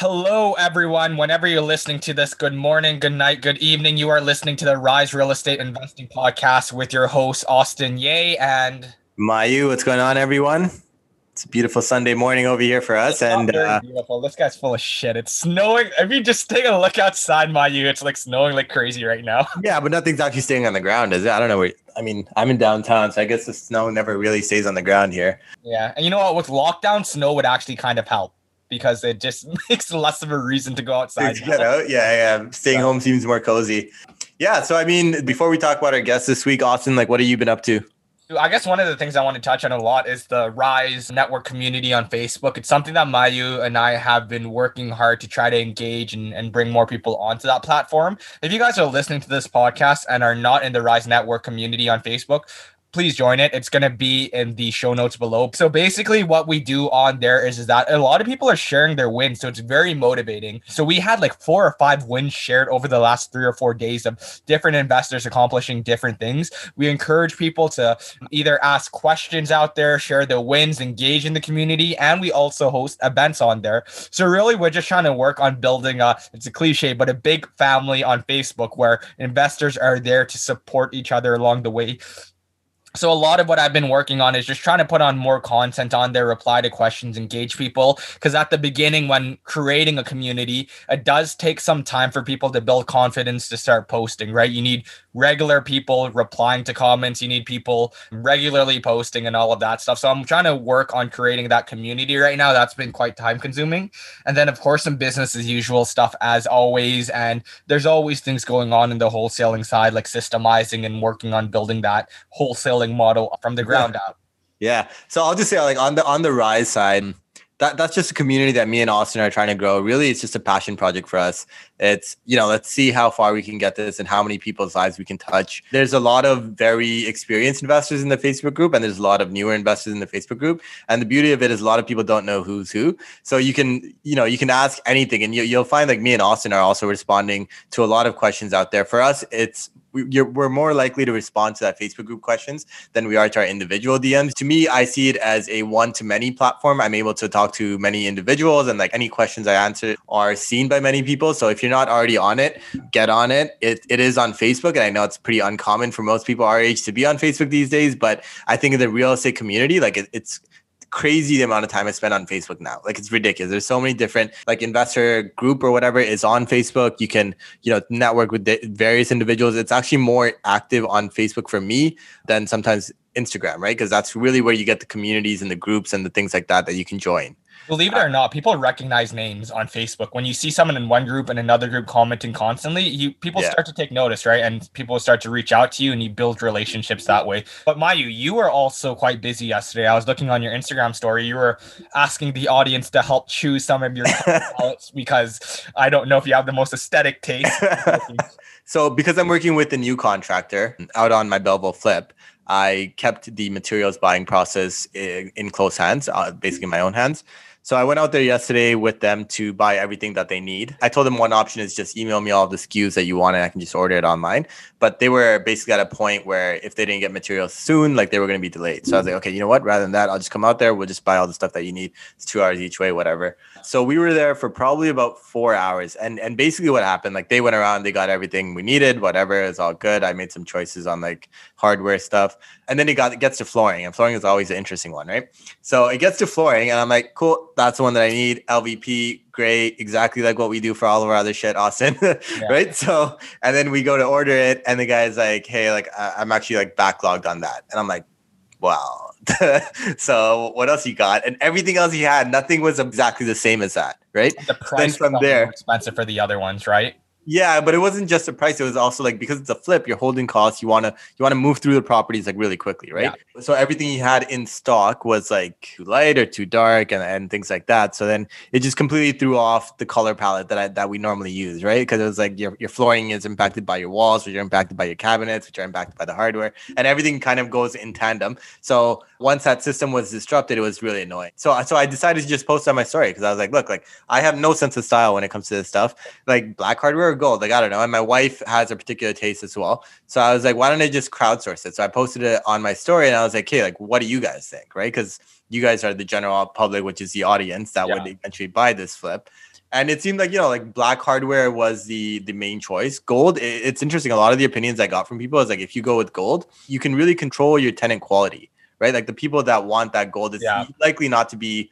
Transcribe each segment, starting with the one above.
Hello, everyone. Whenever you're listening to this, good morning, good night, good evening. You are listening to the Rise Real Estate Investing Podcast with your host, Austin Yeh and Mayu. What's going on, everyone? It's a beautiful Sunday morning over here for us. and uh, beautiful. This guy's full of shit. It's snowing. If you just take a look outside, Mayu, it's like snowing like crazy right now. Yeah, but nothing's actually staying on the ground, is it? I don't know. Where, I mean, I'm in downtown, so I guess the snow never really stays on the ground here. Yeah. And you know what? With lockdown, snow would actually kind of help because it just makes less of a reason to go outside. Get out, yeah, yeah. Staying home seems more cozy. Yeah. So, I mean, before we talk about our guests this week, Austin, like, what have you been up to? I guess one of the things I want to touch on a lot is the Rise network community on Facebook. It's something that Mayu and I have been working hard to try to engage and, and bring more people onto that platform. If you guys are listening to this podcast and are not in the Rise network community on Facebook, please join it. It's going to be in the show notes below. So basically what we do on there is, is that a lot of people are sharing their wins. So it's very motivating. So we had like four or five wins shared over the last three or four days of different investors accomplishing different things. We encourage people to either ask questions out there, share their wins, engage in the community, and we also host events on there. So really we're just trying to work on building a, it's a cliche, but a big family on Facebook where investors are there to support each other along the way so a lot of what I've been working on is just trying to put on more content on there, reply to questions, engage people. Because at the beginning, when creating a community, it does take some time for people to build confidence to start posting, right? You need regular people replying to comments, you need people regularly posting and all of that stuff. So I'm trying to work on creating that community right now. That's been quite time consuming. And then, of course, some business as usual stuff as always. And there's always things going on in the wholesaling side, like systemizing and working on building that wholesale model from the ground yeah. up. Yeah. So I'll just say like on the on the rise side, that that's just a community that me and Austin are trying to grow. Really, it's just a passion project for us. It's you know, let's see how far we can get this and how many people's lives we can touch. There's a lot of very experienced investors in the Facebook group, and there's a lot of newer investors in the Facebook group. And the beauty of it is a lot of people don't know who's who. So you can you know you can ask anything, and you, you'll find like me and Austin are also responding to a lot of questions out there. For us, it's we, are more likely to respond to that Facebook group questions than we are to our individual DMs. To me, I see it as a one to many platform. I'm able to talk to many individuals, and like any questions I answer are seen by many people. So if you're not already on it, get on it. It it is on Facebook, and I know it's pretty uncommon for most people our age to be on Facebook these days. But I think in the real estate community, like it, it's crazy the amount of time I spend on Facebook now. Like it's ridiculous. There's so many different like investor group or whatever is on Facebook. You can, you know, network with various individuals. It's actually more active on Facebook for me than sometimes Instagram, right? Because that's really where you get the communities and the groups and the things like that that you can join. Believe it or not, people recognize names on Facebook. When you see someone in one group and another group commenting constantly, you people yeah. start to take notice, right? And people start to reach out to you and you build relationships that way. But Mayu, you were also quite busy yesterday. I was looking on your Instagram story. You were asking the audience to help choose some of your palettes because I don't know if you have the most aesthetic taste. so because I'm working with a new contractor out on my Belleville flip, I kept the materials buying process in, in close hands, uh, basically my own hands. So I went out there yesterday with them to buy everything that they need. I told them one option is just email me all the SKUs that you want and I can just order it online. But they were basically at a point where if they didn't get materials soon, like they were going to be delayed. So I was like, okay, you know what? Rather than that, I'll just come out there. We'll just buy all the stuff that you need. It's two hours each way, whatever. So we were there for probably about four hours. And and basically what happened, like they went around, they got everything we needed, whatever. It's all good. I made some choices on like hardware stuff. And then it got it gets to flooring. And flooring is always an interesting one, right? So it gets to flooring, and I'm like, cool, that's the one that I need. LVP, great, exactly like what we do for all of our other shit, Austin. yeah. right. So, and then we go to order it, and the guy's like, hey, like, I'm actually like backlogged on that. And I'm like, wow. so what else you got? And everything else he had, nothing was exactly the same as that. Right. The price then from there expensive for the other ones, right? Yeah, but it wasn't just the price. It was also like because it's a flip, you're holding costs. You wanna you wanna move through the properties like really quickly, right? Yeah. So everything he had in stock was like too light or too dark and, and things like that. So then it just completely threw off the color palette that I, that we normally use, right? Because it was like your, your flooring is impacted by your walls, which are impacted by your cabinets, which are impacted by the hardware, and everything kind of goes in tandem. So once that system was disrupted, it was really annoying. So so I decided to just post on my story because I was like, look, like I have no sense of style when it comes to this stuff. Like black hardware gold. Like, I don't know. And my wife has a particular taste as well. So I was like, why don't I just crowdsource it? So I posted it on my story and I was like, hey, like, what do you guys think? Right. Because you guys are the general public, which is the audience that yeah. would eventually buy this flip. And it seemed like, you know, like black hardware was the the main choice. Gold, it, it's interesting. A lot of the opinions I got from people is like, if you go with gold, you can really control your tenant quality, right? Like the people that want that gold is yeah. likely not to be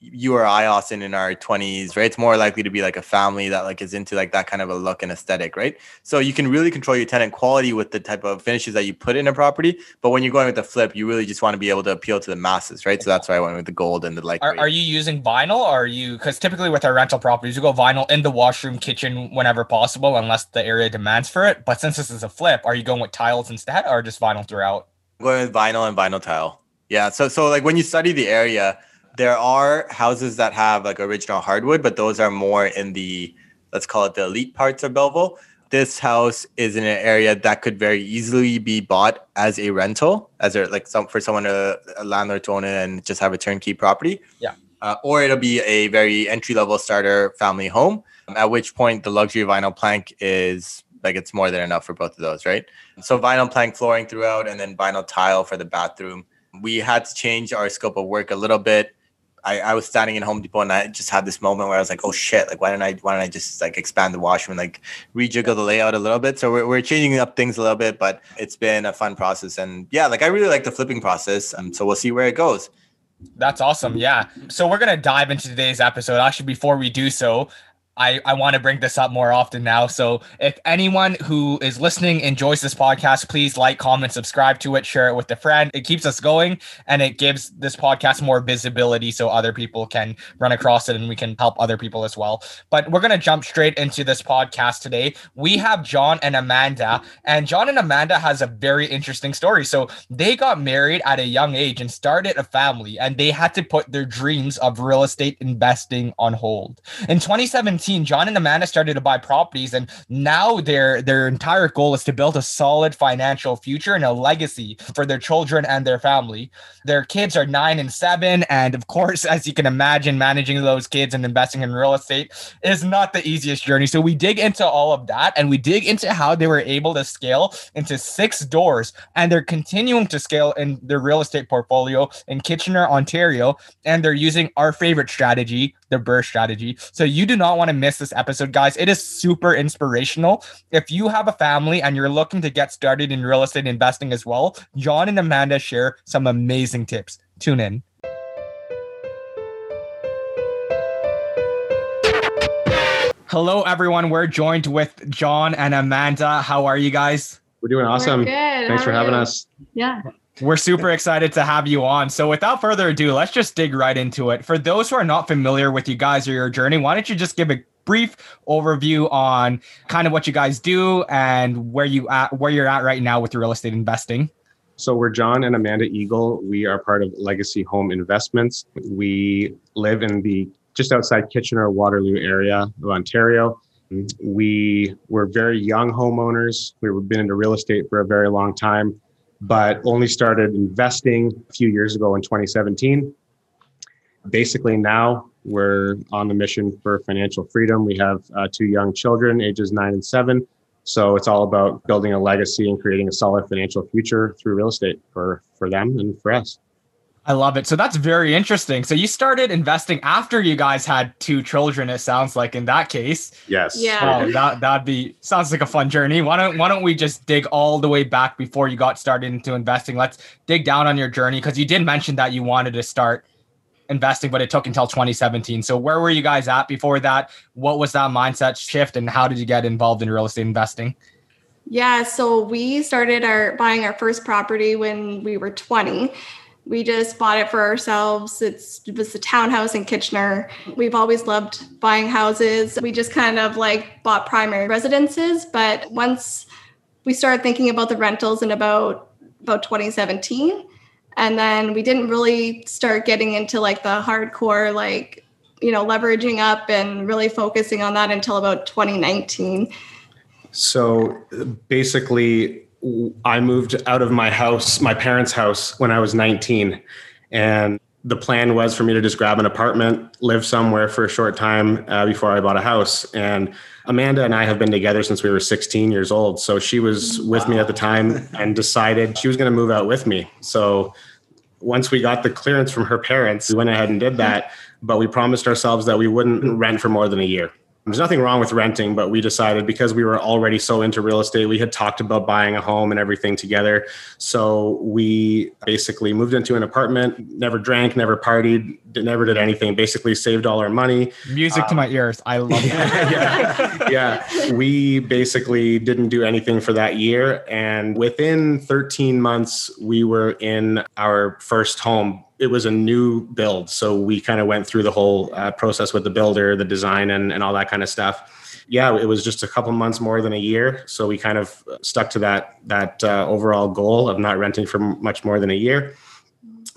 you or I, Austin, in our 20s, right? It's more likely to be like a family that like is into like that kind of a look and aesthetic, right? So you can really control your tenant quality with the type of finishes that you put in a property. But when you're going with the flip, you really just want to be able to appeal to the masses, right? So that's why I went with the gold and the light. Are, are you using vinyl? Or are you because typically with our rental properties, you go vinyl in the washroom, kitchen whenever possible, unless the area demands for it. But since this is a flip, are you going with tiles instead or just vinyl throughout? I'm going with vinyl and vinyl tile. Yeah. So so like when you study the area there are houses that have like original hardwood, but those are more in the let's call it the elite parts of Belleville. This house is in an area that could very easily be bought as a rental, as a like some for someone a, a landlord to own it and just have a turnkey property. Yeah. Uh, or it'll be a very entry level starter family home. At which point the luxury vinyl plank is like it's more than enough for both of those, right? So vinyl plank flooring throughout, and then vinyl tile for the bathroom. We had to change our scope of work a little bit I, I was standing in Home Depot and I just had this moment where I was like, oh shit, like why don't I why don't I just like expand the washroom like rejiggle the layout a little bit? So we're, we're changing up things a little bit, but it's been a fun process. And yeah, like I really like the flipping process. Um, so we'll see where it goes. That's awesome. Yeah. So we're going to dive into today's episode. Actually, before we do so, I, I want to bring this up more often now. So if anyone who is listening enjoys this podcast, please like, comment, subscribe to it, share it with a friend. It keeps us going and it gives this podcast more visibility so other people can run across it and we can help other people as well. But we're going to jump straight into this podcast today. We have John and Amanda, and John and Amanda has a very interesting story. So they got married at a young age and started a family, and they had to put their dreams of real estate investing on hold. In 2017, John and Amanda started to buy properties, and now their their entire goal is to build a solid financial future and a legacy for their children and their family. Their kids are nine and seven, and of course, as you can imagine, managing those kids and investing in real estate is not the easiest journey. So we dig into all of that, and we dig into how they were able to scale into six doors, and they're continuing to scale in their real estate portfolio in Kitchener, Ontario, and they're using our favorite strategy, the BRRRR strategy. So you do not want to miss this episode, guys. It is super inspirational. If you have a family and you're looking to get started in real estate investing as well, John and Amanda share some amazing tips. Tune in. Hello, everyone. We're joined with John and Amanda. How are you guys? We're doing awesome. We're Thanks How for having you? us. Yeah. We're super excited to have you on. So, without further ado, let's just dig right into it. For those who are not familiar with you guys or your journey, why don't you just give a brief overview on kind of what you guys do and where you at where you're at right now with real estate investing? So we're John and Amanda Eagle. We are part of Legacy Home Investments. We live in the just outside Kitchener Waterloo area of Ontario. We were very young homeowners. We've been into real estate for a very long time but only started investing a few years ago in 2017. Basically, now we're on the mission for financial freedom. We have uh, two young children, ages nine and seven. So it's all about building a legacy and creating a solid financial future through real estate for, for them and for us. I love it. So that's very interesting. So you started investing after you guys had two children. It sounds like in that case. Yes. Yeah. Oh, that that'd be sounds like a fun journey. Why don't Why don't we just dig all the way back before you got started into investing? Let's dig down on your journey because you did mention that you wanted to start investing, but it took until 2017. So where were you guys at before that? What was that mindset shift, and how did you get involved in real estate investing? Yeah, so we started our buying our first property when we were 20 We just bought it for ourselves. It's, it was a townhouse in Kitchener. We've always loved buying houses. We just kind of like bought primary residences, but once we started thinking about the rentals in about about 2017, and then we didn't really start getting into like the hardcore like you know leveraging up and really focusing on that until about 2019 so basically i moved out of my house my parents house when i was 19 and the plan was for me to just grab an apartment live somewhere for a short time uh, before i bought a house. And amanda and i have been together since we were 16 years old. So she was with wow. me at the time and decided she was going to move out with me. So once we got the clearance from her parents we went ahead and did that. But we promised ourselves that we wouldn't rent for more than a year there's nothing wrong with renting, but we decided because we were already so into real estate, we had talked about buying a home and everything together. So we basically moved into an apartment, never drank, never partied, never did anything, basically saved all our money. Music um, to my ears. I love that. yeah. yeah. We basically didn't do anything for that year. And within 13 months, we were in our first home it was a new build. So we kind of went through the whole uh, process with the builder, the design, and, and all that kind of stuff. Yeah, it was just a couple months more than a year. So we kind of stuck to that that uh, overall goal of not renting for much more than a year.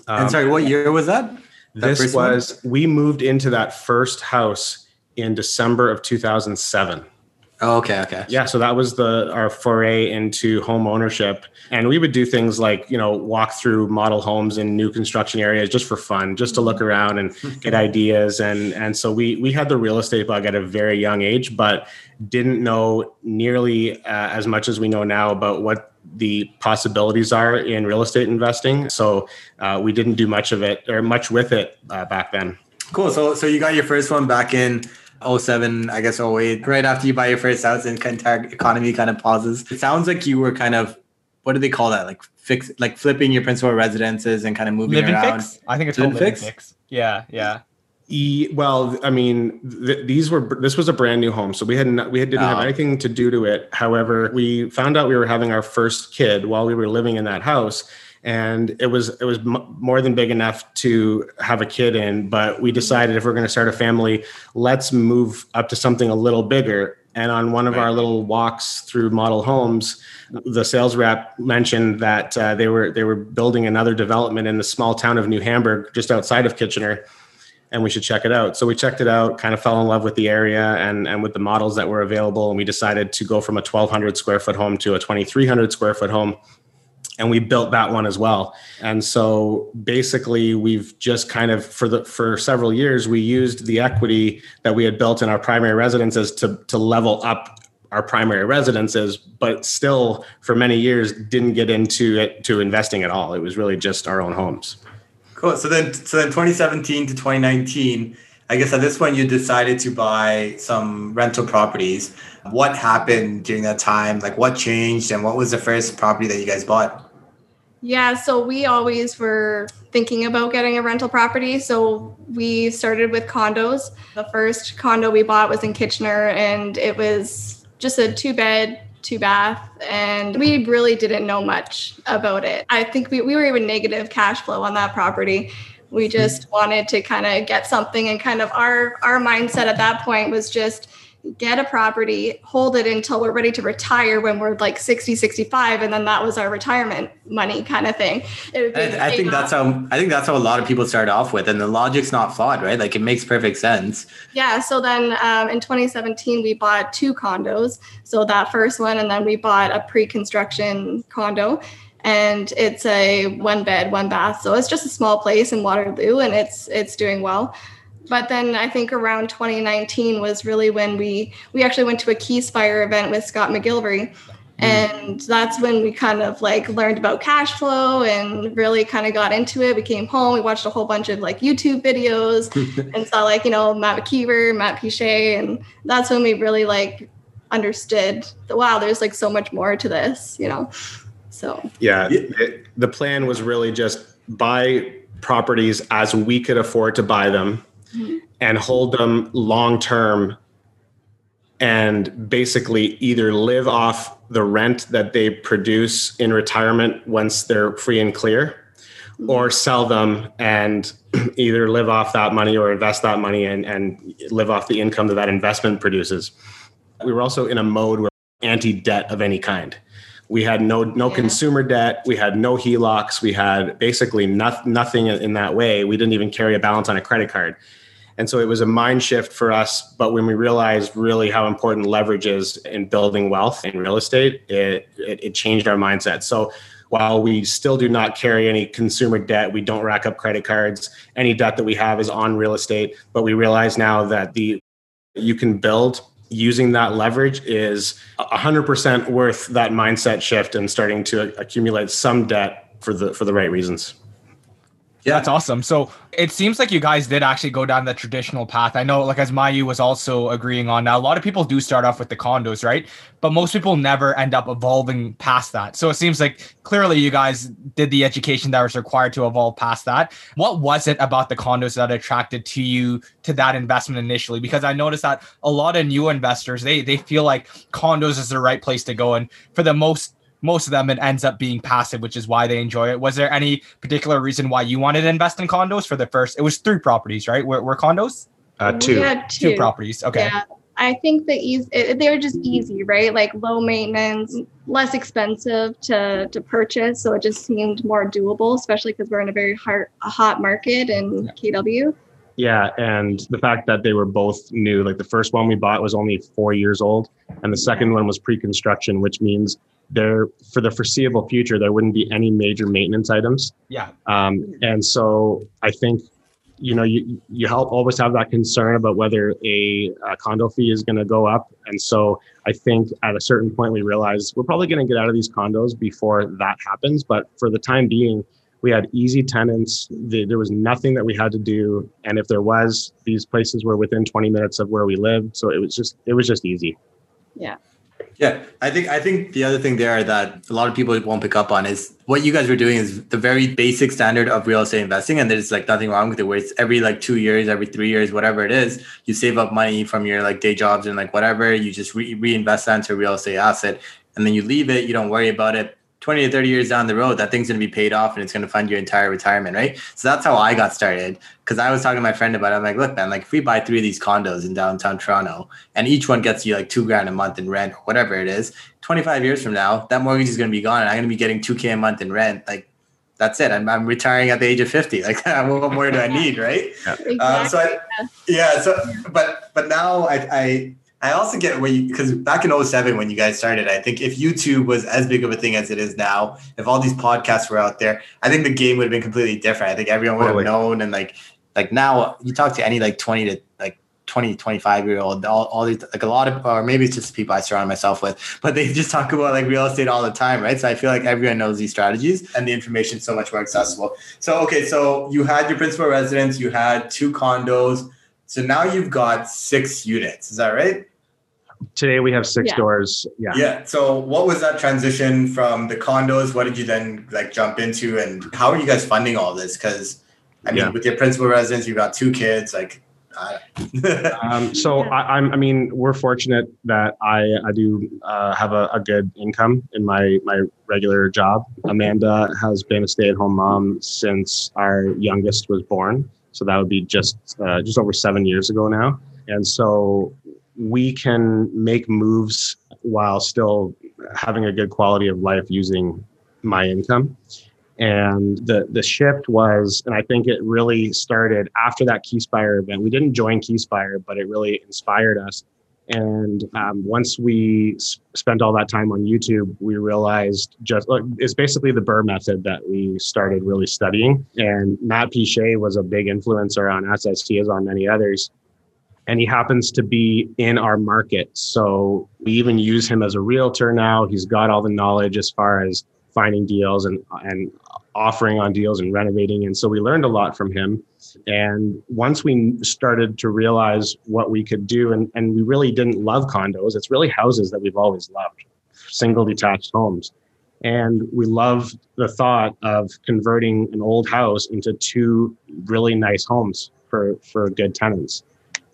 Um, and sorry, what year was that? that this was one? we moved into that first house in December of 2007. Oh, okay, okay. Yeah, so that was the our foray into home ownership, and we would do things like you know walk through model homes in new construction areas just for fun, just to look around and get ideas, and and so we we had the real estate bug at a very young age, but didn't know nearly uh, as much as we know now about what the possibilities are in real estate investing. So uh, we didn't do much of it or much with it uh, back then. Cool. So so you got your first one back in 07, I guess 08, right after you buy your first house and entire economy kind of pauses. It sounds like you were kind of what do they call that? Like fix like flipping your principal residences and kind of moving living around. Fix? I think it's living called living fix? fix. Yeah, yeah. E, well, I mean, th- these were this was a brand new home, so we had not, we had, didn't oh. have ah. anything to do to it. However, we found out we were having our first kid while we were living in that house, and it was it was m- more than big enough to have a kid in but we decided if we're going to start a family let's move up to something a little bigger. And on one of right. our little walks through model homes the sales rep mentioned that uh, they were they were building another development in the small town of new hamburg just outside of kitchener and we should check it out. So we checked it out kind of fell in love with the area and and with the models that were available and we decided to go from a 1200 square foot home to a 2300 square foot home and we built that one as well. And so basically we've just kind of for the for several years we used the equity that we had built in our primary residences to to level up our primary residences, but still for many years didn't get into it to investing at all. It was really just our own homes. Cool. So then so then 2017 to 2019, I guess at this point you decided to buy some rental properties. What happened during that time? Like what changed and what was the first property that you guys bought? Yeah, so we always were thinking about getting a rental property. So we started with condos. The first condo we bought was in Kitchener and it was just a two bed, two bath. And we really didn't know much about it. I think we, we were even negative cash flow on that property. We just wanted to kind of get something and kind of our our mindset at that point was just get a property, hold it until we're ready to retire when we're like 60, 65. And then that was our retirement money kind of thing. I, I think that's how, I think that's how a lot of people start off with. And the logic's not flawed, right? Like it makes perfect sense. Yeah. So then um, in 2017, we bought two condos. So that first one, and then we bought a pre-construction condo and it's a one bed one bath so it's just a small place in waterloo and it's it's doing well but then I think around 2019 was really when we we actually went to a Keyspire event with Scott McGillivray. Mm. And that's when we kind of like learned about cash flow and really kind of got into it. We came home, we watched a whole bunch of like YouTube videos and saw like, you know, Matt McKeever, Matt Pichet. And that's when we really like understood that, wow, there's like so much more to this, you know? So, yeah, it, the plan was really just buy properties as we could afford to buy them mm-hmm. and hold them long term and basically either live off the rent that they produce in retirement once they're free and clear or sell them and either live off that money or invest that money and, and live off the income that that investment produces. We were also in a mode where anti-debt of any kind. We had no no Yeah. consumer debt. We had no HELOCs. We had basically not, nothing in that way. We didn't even carry a balance on a credit card. And so it was a mind shift for us. But when we realized really how important leverage is in building wealth in real estate, it, it, it changed our mindset. So while we still do not carry any consumer debt, we don't rack up credit cards. Any debt that we have is on real estate. But we realize now that the you can build using that leverage is 100% worth that mindset shift and starting to accumulate some debt for the for the right reasons. Yeah. That's awesome. So it seems like you guys did actually go down the traditional path. I know, like as Mayu was also agreeing on now, a lot of people do start off with the condos, right? But most people never end up evolving past that. So it seems like clearly you guys did the education that was required to evolve past that. What was it about the condos that attracted to you to that investment initially? Because I noticed that a lot of new investors, they they feel like condos is the right place to go. And for the most most of them it ends up being passive which is why they enjoy it was there any particular reason why you wanted to invest in condos for the first it was three properties right were, were condos Uh, two. had two two. properties okay Yeah. I think the easy it, they were just easy, right? Like low maintenance, less expensive to to purchase, so it just seemed more doable, especially because we're in a very hard, a hot market in KW. Yeah, and the fact that they were both new, like the first one we bought was only four years old, and the second one was pre-construction, which means there for the foreseeable future there wouldn't be any major maintenance items. yeah Um, and so I think, you know, you you help always have that concern about whether a, a condo fee is going to go up. And so I think at a certain point we realized we're probably going to get out of these condos before that happens. But for the time being, we had easy tenants. The, there was nothing that we had to do, and if there was, these places were within 20 minutes of where we lived. So it was just it was just easy. Yeah, Yeah, I think I think the other thing there that a lot of people won't pick up on is what you guys were doing is the very basic standard of real estate investing, and there's like nothing wrong with it. Where it's every like two years, every three years, whatever it is, you save up money from your like day jobs and like whatever, you just re- reinvest that into a real estate asset, and then you leave it. You don't worry about it. 20 to 30 years down the road, that thing's going to be paid off and it's going to fund your entire retirement, right? So that's how I got started. Because I was talking to my friend about it. I'm like, look, man, like if we buy three of these condos in downtown Toronto and each one gets you like two grand a month in rent or whatever it is, 25 years from now, that mortgage is going to be gone and I'm going to be getting 2K a month in rent. Like, that's it. I'm, I'm retiring at the age of 50. Like, what more do I need, right? Exactly. Uh, so I, yeah, so but but now I I I also get where you because back in 07 when you guys started, I think if YouTube was as big of a thing as it is now, if all these podcasts were out there, I think the game would have been completely different. I think everyone would Totally. have known and like like now you talk to any like 20 to like 20, 25 year old, all, all these like a lot of or maybe it's just the people I surround myself with, but they just talk about like real estate all the time, right? So I feel like everyone knows these strategies and the information is so much more accessible. So okay, so you had your principal residence, you had two condos. So now you've got six units. Is that right? Today we have six Yeah. doors. Yeah. Yeah. So what was that transition from the condos? What did you then like jump into and how are you guys funding all this? Because I mean, Yeah. with your principal residence, you've got two kids, like Um, so I, I'm, I mean, we're fortunate that I, I do uh, have a, a good income in my, my regular job. Amanda has been a stay-at-home mom since our youngest was born. So that would be just, uh, just over seven years ago now. And so we can make moves while still having a good quality of life using my income. And the the shift was, and I think it really started after that Keyspire event. We didn't join Keyspire, but it really inspired us. And um, once we s- spent all that time on YouTube, we realized just like it's basically the BRRRR method that we started really studying. And Matt Pichet was a big influencer on us, as he is on many others. And he happens to be in our market. So we even use him as a realtor now. He's got all the knowledge as far as finding deals and and offering on deals and renovating and so we learned a lot from him and once we started to realize what we could do and, and we really didn't love condos it's really houses that we've always loved single detached homes and we love the thought of converting an old house into two really nice homes for for good tenants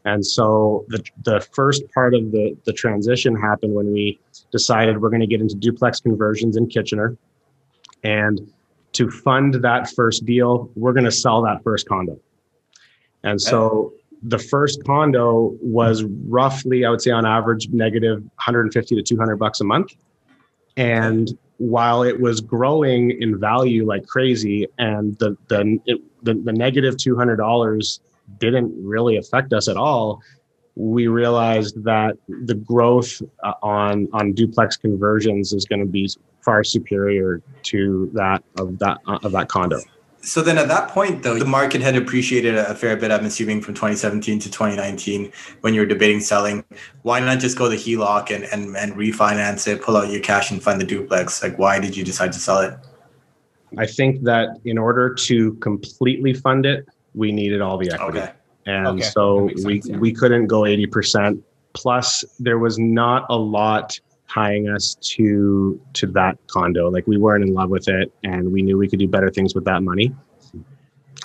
and so the, the first part of the, the transition happened when we decided we're going to get into duplex conversions in Kitchener. And to fund that first deal, we're going to sell that first condo. And so the first condo was roughly, I would say on average, negative 150 to 200 bucks a month. And while it was growing in value like crazy and the, the, it, the, the negative $200 didn't really affect us at all, we realized that the growth uh, on on duplex conversions is going to be far superior to that of that uh, of that condo. So then at that point though, the market had appreciated a fair bit, I'm assuming from 2017 to 2019 when you were debating selling. Why not just go the HELOC and, and, and refinance it, pull out your cash and fund the duplex? Like why did you decide to sell it? I think that in order to completely fund it, we needed all the equity. Okay. And okay. so we, sense, yeah. we couldn't go 80%. Plus, there was not a lot tying us to to that condo. Like we weren't in love with it, and we knew we could do better things with that money.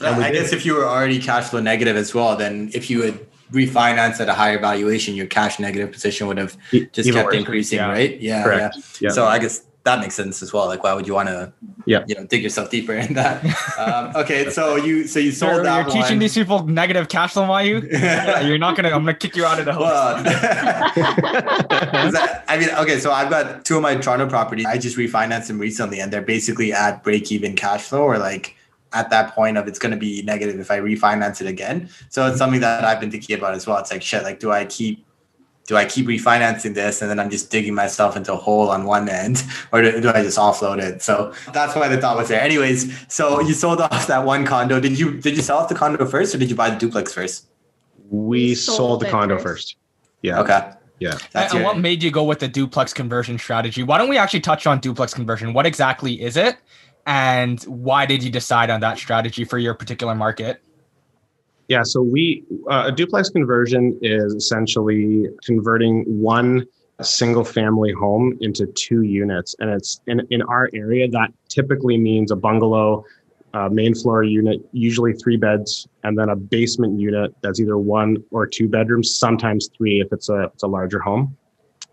Yeah, I did. guess if you were already cash flow negative as well, then if you had refinanced at a higher valuation, your cash negative position would have just Even kept worse. increasing, yeah. right? Yeah, Correct. yeah. yeah. So I guess that makes sense as well. Like, why would you want to, yeah, you know, dig yourself deeper in that? Um, okay, so you so you sold you're, that. You're teaching these people negative cash flow You? yeah, you're not gonna. I'm gonna kick you out of the house. Well, that, I mean, okay, so I've got two of my Toronto properties. I just refinanced them recently, and they're basically at break even cash flow, or like at that point of it's going to be negative if I refinance it again. So it's something that I've been thinking about as well. It's like shit. Like, do I keep do I keep refinancing this and then I'm just digging myself into a hole on one end, or do, do, I just offload it? So that's why the thought was there. Anyways, so you sold off that one condo. Did you did you sell off the condo first, or did you buy the duplex first? We sold, sold the condo first. first. Yeah. Okay. Yeah. That's and your... what made you go with the duplex conversion strategy? Why don't we actually touch on duplex conversion? What exactly is it? And why did you decide on that strategy for your particular market? Yeah, so we uh, a duplex conversion is essentially converting one single family home into two units, and it's in in our area that typically means a bungalow, main floor unit, usually three beds, and then a basement unit that's either one or two bedrooms, sometimes three if it's a it's a larger home.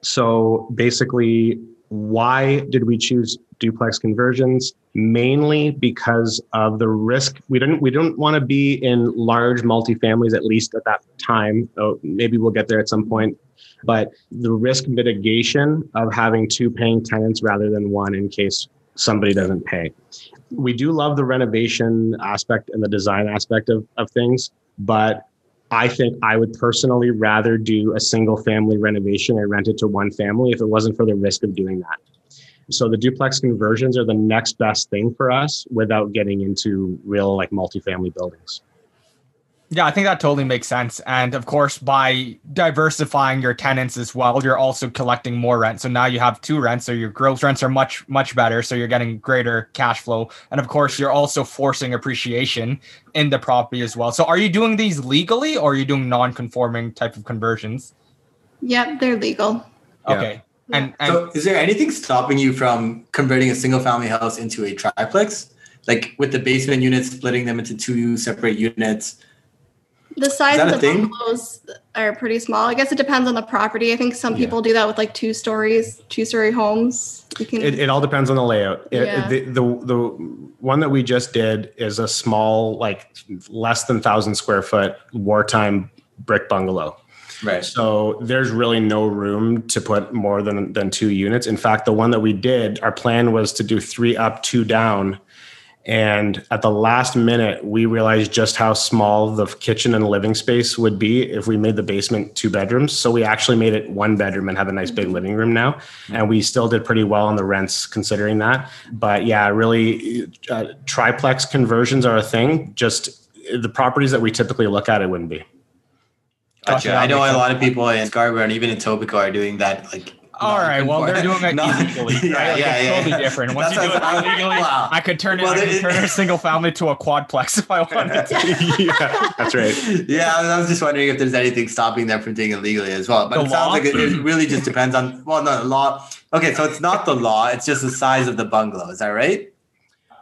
So basically, why did we choose duplex conversions? Mainly because of the risk. We didn't we don't want to be in large multifamilies at least at that time. Maybe we'll get there at some point. But the risk mitigation of having two paying tenants rather than one in case somebody doesn't pay. We do love the renovation aspect and the design aspect of, of things, but I think I would personally rather do a single family renovation and rent it to one family if it wasn't for the risk of doing that. So the duplex conversions are the next best thing for us without getting into real like multifamily buildings. Yeah, I think that totally makes sense. And of course, by diversifying your tenants as well, you're also collecting more rent. So now you have two rents, so your gross rents are much, much better. So you're getting greater cash flow. And of course, you're also forcing appreciation in the property as well. So are you doing these legally or are you doing non conforming type of conversions? Yep, they're legal. Okay. Yeah. And, and so is there anything stopping you from converting a single family house into a triplex? Like with the basement units, splitting them into two separate units? The size of the thing? bungalows are pretty small. I guess it depends on the property. I think some people yeah. do that with like two stories, two story homes. You can. It, it all depends on the layout. It, yeah. the, the the one that we just did is a small, like less than thousand square foot wartime brick bungalow. Right. So there's really no room to put more than than two units. In fact, the one that we did, our plan was to do three up, two down and at the last minute, we realized just how small the kitchen and living space would be if we made the basement two bedrooms. So we actually made it one bedroom and have a nice big mm-hmm. living room now. And we still did pretty well on the rents considering that. But yeah, really, uh, triplex conversions are a thing. Just the properties that we typically look at, it wouldn't be. Gotcha. I know a lot of people in Scarborough and even in Etobicoke are doing that, like all right. Well, they're doing it illegally. Right? Yeah, like yeah, it's yeah, totally yeah. different. Once that's you do it illegally, wow. I could turn it, well, I could turn a single family to a quadplex if I wanted to. yeah, that's right. Yeah, I was just wondering if there's anything stopping them from doing it legally as well. But the it sounds like it, it, really just depends on well, no law. Okay, so it's not the law; it's just the size of the bungalow. Is that right?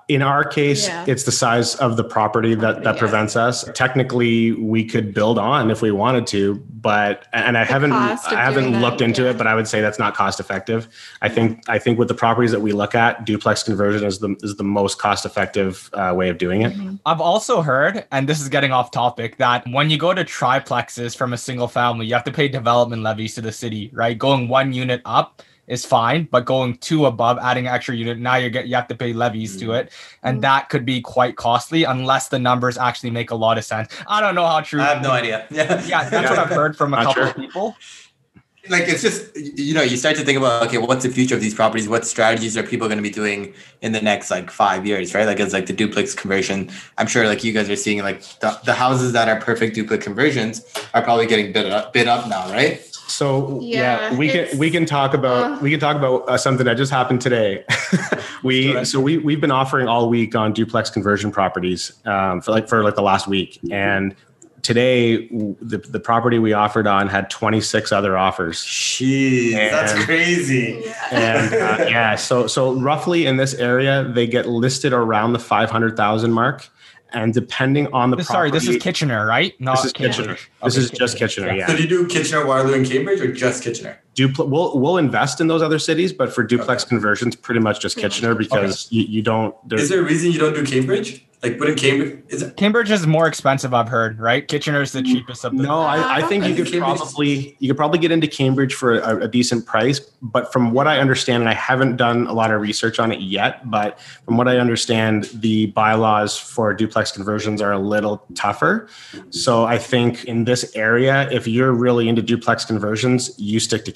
In our case, Yeah. it's the size of the property that that Yeah. prevents us. Technically, we could build on if we wanted to, but and I haven't I haven't doing that, looked into yeah. it, but I would say that's not cost effective. I think I think with the properties that we look at, duplex conversion is the is the most cost effective uh, way of doing it. I've also heard, and this is getting off topic, that when you go to triplexes from a single family, you have to pay development levies to the city, right? Going one unit up is fine, but going two above, adding an extra unit, now you get you have to pay levies to it, and Mm. that could be quite costly unless the numbers actually make a lot of sense. I don't know how true. I have no idea. Yeah, Yeah, that's what I've heard from a Not couple sure. of people. like it's just you know you start to think about okay what's the future of these properties what strategies are people going to be doing in the next like five years right like it's like the duplex conversion i'm sure like you guys are seeing like the, the houses that are perfect duplex conversions are probably getting bid up bid up now right So yeah, Yeah, we can we can talk about uh. we can talk about uh, something that just happened today. we so we we've been offering all week on duplex conversion properties um, for like for like the last week, and today the the property we offered on had 26 other offers. Jeez, that's crazy And uh, yeah, so so roughly in this area, they get listed around the 500,000 mark, and depending on the This- Sorry, this is Kitchener, right? Not This is Cambridge. Kitchener. This Okay, is just Kitchener. Yeah. so do you do kitchener waterloo and cambridge or just kitchener Dupl- we'll we'll invest in those other cities, but for duplex Okay. conversions, pretty much just Kitchener because you, you don't. There's, is there a reason you don't do cambridge like wouldn't cambridge is it Cambridge is more expensive, I've heard, right? Kitchener is the mm-hmm. cheapest of the no, I, I think you I could think Cambridge- probably you could probably get into Cambridge for a, a decent price. But from what I understand, and I haven't done a lot of research on it yet, but from what I understand, the bylaws for duplex conversions are a little tougher. So I think in this area, if you're really into duplex conversions, you stick to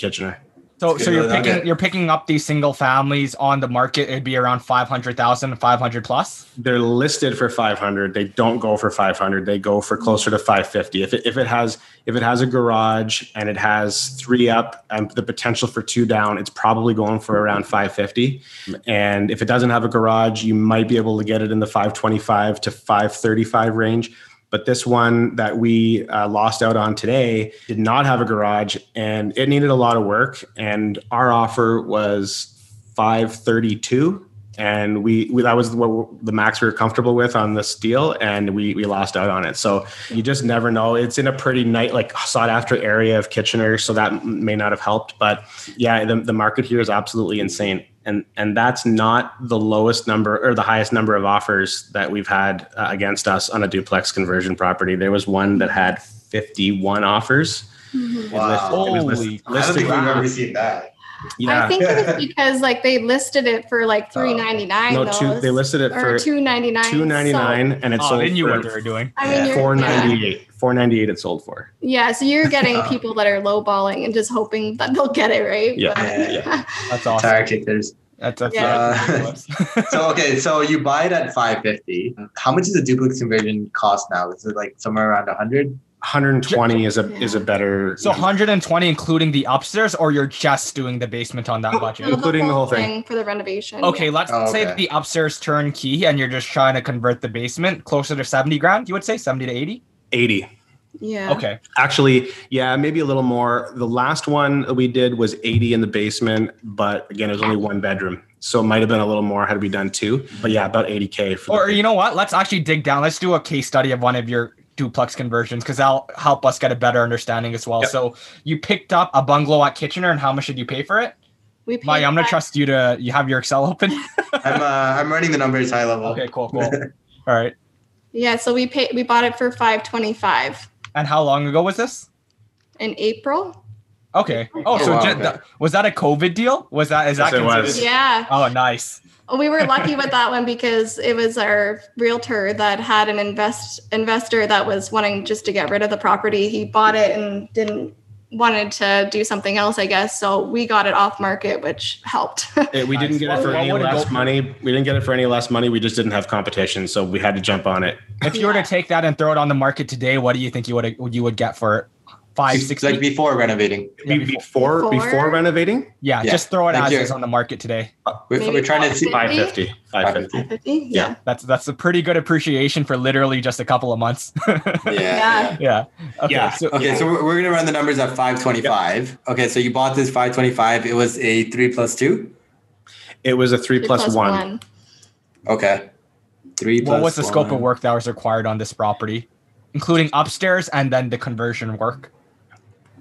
So, so you're picking you're picking up these single families on the market. It'd be around 500,000, 500 plus. they're listed for 500 they don't go for 500 they go for closer to 550 if it, if it has if it has a garage and it has three up and the potential for two down it's probably going for around 550 and if it doesn't have a garage you might be able to get it in the 525 to 535 range but this one that we uh, lost out on today did not have a garage and it needed a lot of work. And our offer was 532 and we, we that was what the max we were comfortable with on this deal and we we lost out on it. So you just never know. It's in a pretty night like sought after area of kitchener so that may not have helped. But yeah the, the market here is absolutely insane and and that's not the lowest number or the highest number of offers that we've had uh, against us on a duplex conversion property. There was one that had 51 offers. Wow. It was Holy listed- i don't think we've ever seen that yeah I think it was because like they listed it for like oh. three ninety nine. no two they listed it for two ninety nine. 299 and it Oh, sold they knew for what they were doing. I mean, Yeah. 498 498 it sold for yeah. So you're getting Oh. people that are lowballing and just hoping that they'll get it right. Yeah. But- Yeah, That's awesome. tire kickers That's, that's Yeah. yeah. so okay, so you buy it at 550. How much does a duplex conversion cost now? Is it like somewhere around a 100? 120 is a is a better so 120 including the upstairs, or you're just doing the basement on that oh, No, budget? Including the whole thing. for the renovation. Okay, let's Oh, say okay. that the upstairs turnkey and you're just trying to convert the basement closer to 70 grand, you would say 70 to 80? 80 Yeah. Okay. actually yeah maybe a little more the last one that we did was 80 in the basement but again it was only one bedroom so it might have been a little more had we done two but yeah about 80k for Or the, you know what? Let's actually dig down. Let's do a case study of one of your duplex conversions because that'll help us get a better understanding as well. Yep. So you picked up a bungalow at Kitchener, and how much did you pay for it? We paid Mayu, I'm gonna trust you to. You have your Excel open. I'm uh, I'm running the numbers high level. okay, cool, cool. All right. Yeah, so we paid. We bought it for five twenty five And how long ago was this? in April. Okay. Oh, Oh, so wow, okay. th- was that a COVID deal? Was that is Yes, that it was. Yeah, Oh, nice. we were lucky with that one because it was our realtor that had an invest investor that was wanting just to get rid of the property. He bought it and didn't wanted to do something else, I guess. So we got it off market, which helped. It- we didn't get it for what any less money we didn't get it for any less money we just didn't have competition so we had to jump on it If you were to take that and throw it on the market today, what do you think you would you would get for it? Five, six, sixty. like before renovating. Yeah, before- before before, Before? renovating yeah, Yeah. just throw it Like as is on the market today. Uh, we're, we're trying to see. 550? 550 550 Yeah. Yeah. That's that's a pretty good appreciation for literally just a couple of months. Yeah. Yeah. yeah. yeah. Okay. Yeah. So, Okay, so we're, we're gonna run the numbers at 525. Okay, so you bought this 525. It was a three plus two. it was a three Three plus one Okay. Three. What plus was the scope of work that was required on this property, including upstairs and then the conversion work?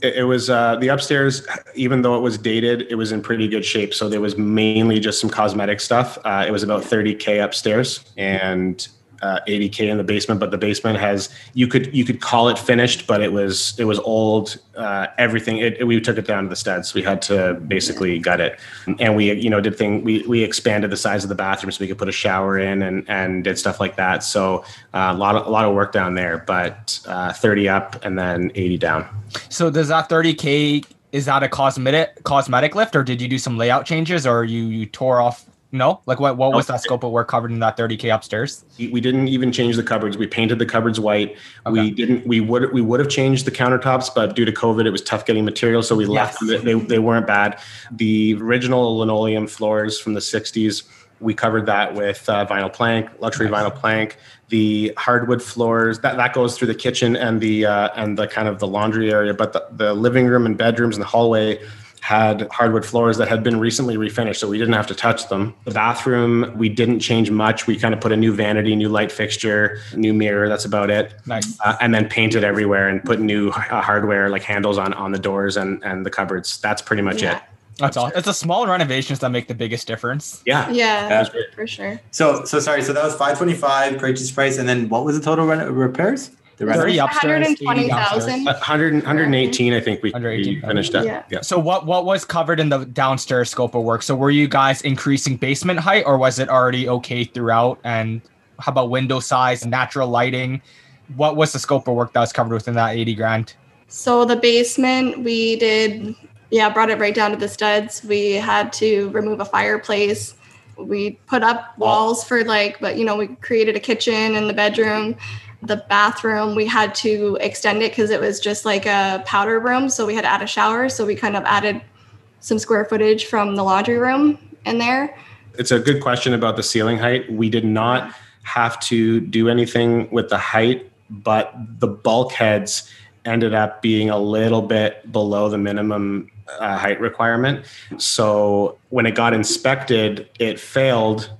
It, it was uh, the upstairs, even though it was dated, it was in pretty good shape. So there was mainly just some cosmetic stuff. Uh, it was about 30k upstairs and uh, 80k in the basement. But the basement has you could you could call it finished, but it was it was old. Uh, everything it, it- we took it down to the studs. We had to basically gut it, and we you know did thing we we expanded the size of the bathroom so we could put a shower in and and did stuff like that. So uh, a lot of a lot of work down there, but uh, 30 up and then 80 down. So does that 30k is that a cosmetic cosmetic lift or did you do some layout changes or you you tore off no? Like what what was that scope of work covered in that 30k upstairs? we didn't even change the cupboards. We painted the cupboards white. Okay. We didn't. We would we would have changed the countertops, but due to COVID, it was tough getting material, so we left. Yes. them. They they weren't bad. The original linoleum floors from the '60s, we covered that with uh, vinyl plank, luxury Nice. vinyl plank. The hardwood floors that that goes through the kitchen and the uh, and the kind of the laundry area, but the, the living room and bedrooms and the hallway had hardwood floors that had been recently refinished, so we didn't have to touch them. The bathroom, we didn't change much. We kind of put a new vanity, new light fixture, new mirror. That's about it. Nice. Uh, and then painted everywhere and put new uh, hardware like handles on on the doors and and the cupboards. That's pretty much Yeah. it. That's all. It's the small renovations that make the biggest difference. Yeah. Yeah, Yeah. for sure. So so sorry. So that was five twenty five purchase price, and then what was the total reno- repairs? The reno- 30 upstairs, 120,000. 100, 118, I think we, we finished up. Yeah. yeah. So what what was covered in the downstairs scope of work? So were you guys increasing basement height or was it already okay throughout? And how about window size, natural lighting? What was the scope of work that was covered within that 80 grand? So the basement, we did, yeah, brought it right down to the studs. We had to remove a fireplace. We put up walls for like, but you know, we created a kitchen in the bedroom. The bathroom, we had to extend it because it was just like a powder room. So we had to add a shower. So we kind of added some square footage from the laundry room in there. It's a good question about the ceiling height. We did not have to do anything with the height, but the bulkheads ended up being a little bit below the minimum uh, height requirement. So when it got inspected, it failed,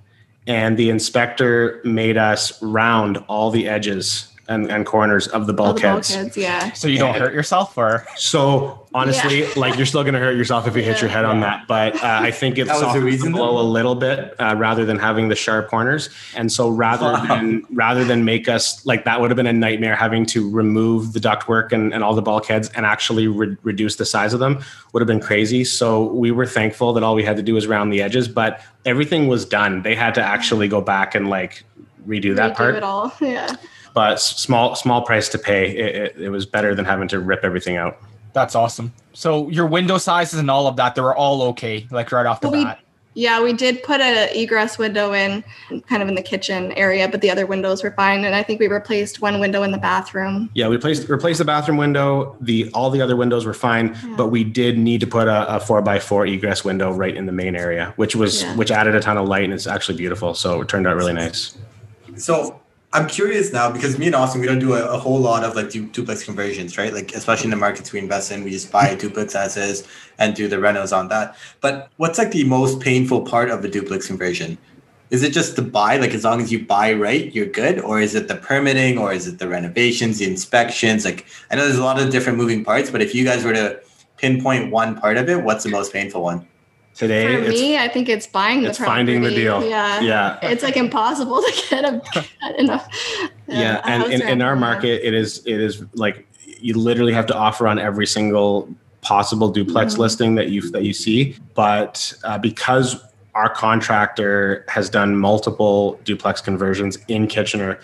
and the inspector made us round all the edges and, and corners of the All the bulkheads. bulkheads, yeah. So you don't hurt yourself or So honestly, like you're still going to hurt yourself if you hit your head on that. But uh, I think it's That was the the blow a little bit uh, rather than having the sharp corners. And so rather Wow. than rather than make us like that would have been a nightmare having to remove the ductwork and, and all the bulkheads and actually re- reduce the size of them would have been crazy. So we were thankful that all we had to do was round the edges, but everything was done. They had to actually go back and like redo that Redo part it all, yeah. But small small price to pay. It, it, it was better than having to rip everything out. that's awesome. So your window sizes and all of that, they were all okay, like right off the Well, we- bat. Yeah, we did put a egress window in, kind of in the kitchen area, but the other windows were fine. And I think we replaced one window in the bathroom. Yeah, we replaced replaced the bathroom window. The all the other windows were fine, Yeah. but we did need to put a, a four by four egress window right in the main area, which was Yeah. which added a ton of light and it's actually beautiful. So it turned out really nice. So I'm curious now because me and Austin, we don't do a, a whole lot of like du- duplex conversions, right? Like especially in the markets we invest in, we just buy a duplex as is and do the renos on that. But what's like the most painful part of a duplex conversion? Is it just the buy? Like as long as you buy right, you're good, or is it the permitting, or is it the renovations, the inspections? Like I know there's a lot of different moving parts, but if you guys were to pinpoint one part of it, what's the most painful one? Today, For me, I think it's buying the it's finding the deal. Yeah. yeah, It's like impossible to get a, enough. yeah. And in, in our market, it is it is like you literally have to offer on every single possible duplex Mhm. listing that you that you see. But uh, because our contractor has done multiple duplex conversions in Kitchener,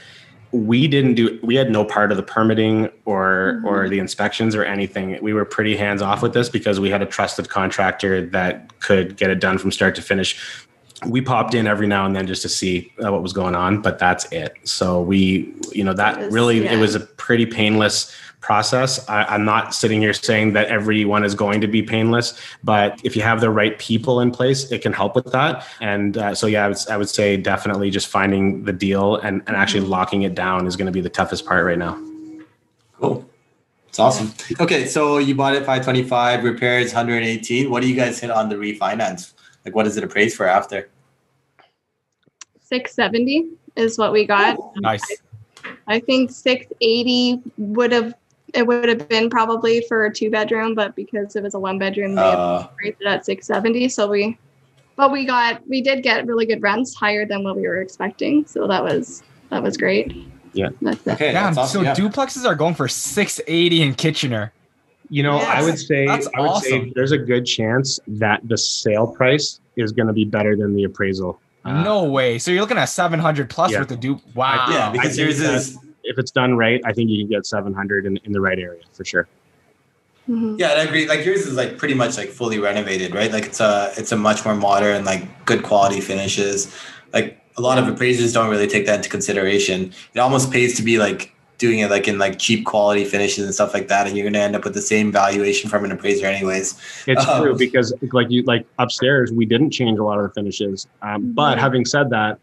we didn't do we had no part of the permitting or or the inspections or anything. We were pretty hands off with this because we had a trusted contractor that could get it done from start to finish we popped in every now and then just to see uh, what was going on, but that's it. So we, you know, that really it was a pretty painless process. I, I'm not sitting here saying that everyone is going to be painless, but if you have the right people in place, it can help with that. And uh, so, yeah, I would, I would say definitely just finding the deal and, and actually locking it down is going to be the toughest part right now. Cool. It's awesome. Okay, so you bought it 525, repairs 118. What do you guys hit on the refinance? Like what is it appraised for after? 670 is what we got. Nice. I think 680 would have it would have been probably for a two bedroom, but because it was a one bedroom, they Uh, raised it at 670. So we, but we got we did get really good rents, higher than what we were expecting. So that was that was great. Yeah. That's it. okay, Damn, that's awesome. so yeah. duplexes are going for 680 in Kitchener. You know, I would say That's I would awesome. say there's a good chance that the sale price is going to be better than the appraisal. Uh, no way. So you're looking at 700 plus Yeah. with the dupe. Wow. yeah, because think yours that- is If it's done right, I think you can get 700 in, in the right area for sure. Mhm. Yeah, and I agree. Like yours is like pretty much like fully renovated, right? Like it's a it's a much more modern, like good quality finishes. Like a lot of appraisers don't really take that into consideration. It almost pays to be like doing it like in like cheap quality finishes and stuff like that, and you're gonna end up with the same valuation from an appraiser anyways. It's Um, true because like you like upstairs, we didn't change a lot of the finishes. Um, but Mhm. having said that,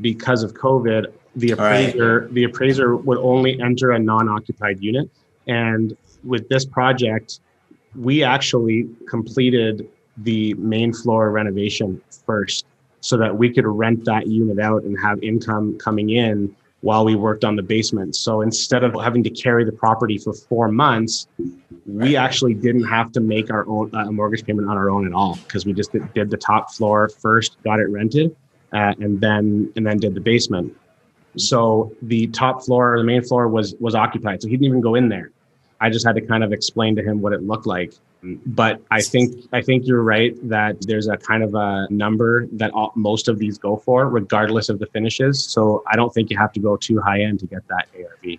because of COVID, the Right. appraiser the appraiser would only enter a non-occupied unit, and with this project, we actually completed the main floor renovation first, so that we could rent that unit out and have income coming in while we worked on the basement. So instead of having to carry the property for four months, we actually didn't have to make our own uh, mortgage payment on our own at all because we just did, did the top floor first, got it rented, uh, and then and then did the basement. So the top floor, the main floor was was occupied, so he didn't even go in there. I just had to kind of explain to him what it looked like. But I think I think you're right that there's a kind of a number that all, most of these go for, regardless of the finishes. So I don't think you have to go too high end to get that ARV.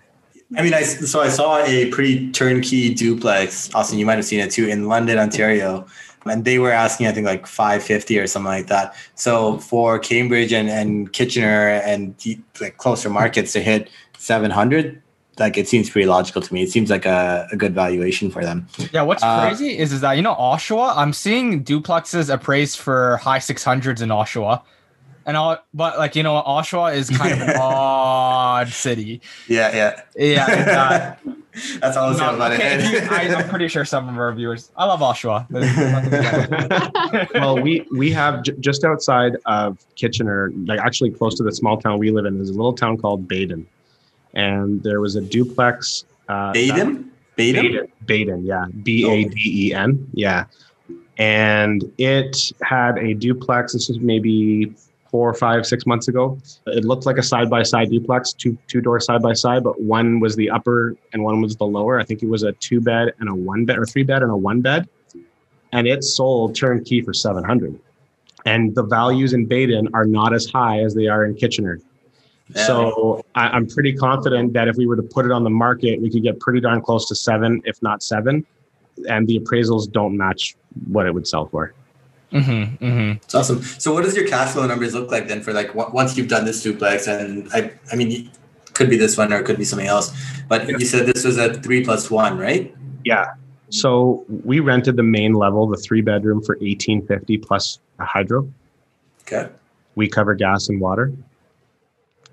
I mean, I so I saw a pretty turnkey duplex. Austin, you might have seen it too in London, Ontario, and they were asking, I think, like five fifty or something like that. So for Cambridge and, and Kitchener and the, like closer markets to hit seven hundred, like it seems pretty logical to me. It seems like a, a good valuation for them. Yeah, what's Uh, crazy is is that you know Oshawa, I'm seeing duplexes appraised for high 600s in Oshawa. And all, but like you know, Oshawa is kind of an odd city. Yeah, yeah, Yeah, that's all I'll say not- about okay, it. I, I'm pretty sure some of our viewers. I love Oshawa. There's nothing against it. well, we we have j- just outside of Kitchener, like actually close to the small town we live in. There's a little town called Baden, and there was a duplex. Uh, Baden, Baden. Baden, Baden, yeah, B A D E N, yeah, and it had a duplex. This was maybe four, five, six months ago. It looked like a side by side duplex, two two doors side by side, but one was the upper and one was the lower. I think it was a two bed and a one bed, or three bed and a one bed, and it sold turnkey for seven hundred. And the values in Baden are not as high as they are in Kitchener. Yeah. So I, I'm pretty confident that if we were to put it on the market, we could get pretty darn close to seven, if not seven. And the appraisals don't match what it would sell for. Mhm, mhm. It's awesome. So, what does your cash flow numbers look like then for like w- once you've done this duplex? And I, I mean, it could be this one or it could be something else. But you said this was a three plus one, right? Yeah. So we rented the main level, the three bedroom for 1850 plus a hydro. Okay. We cover gas and water.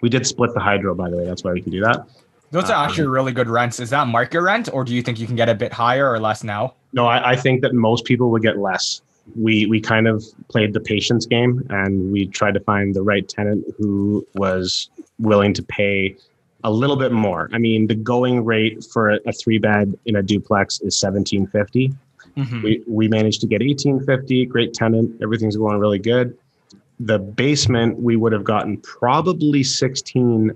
We did split the hydro, by the way. That's why we can do that. Those are actually really good rents. Is that market rent, or do you think you can get a bit higher or less now? No, I, I think that most people would get less. We we kind of played the patience game, and we tried to find the right tenant who was willing to pay a little bit more. I mean, the going rate for a, a three bed in a duplex is seventeen fifty. Mhm. We we managed to get eighteen fifty. Great tenant. Everything's going really good. The basement we would have gotten probably sixteen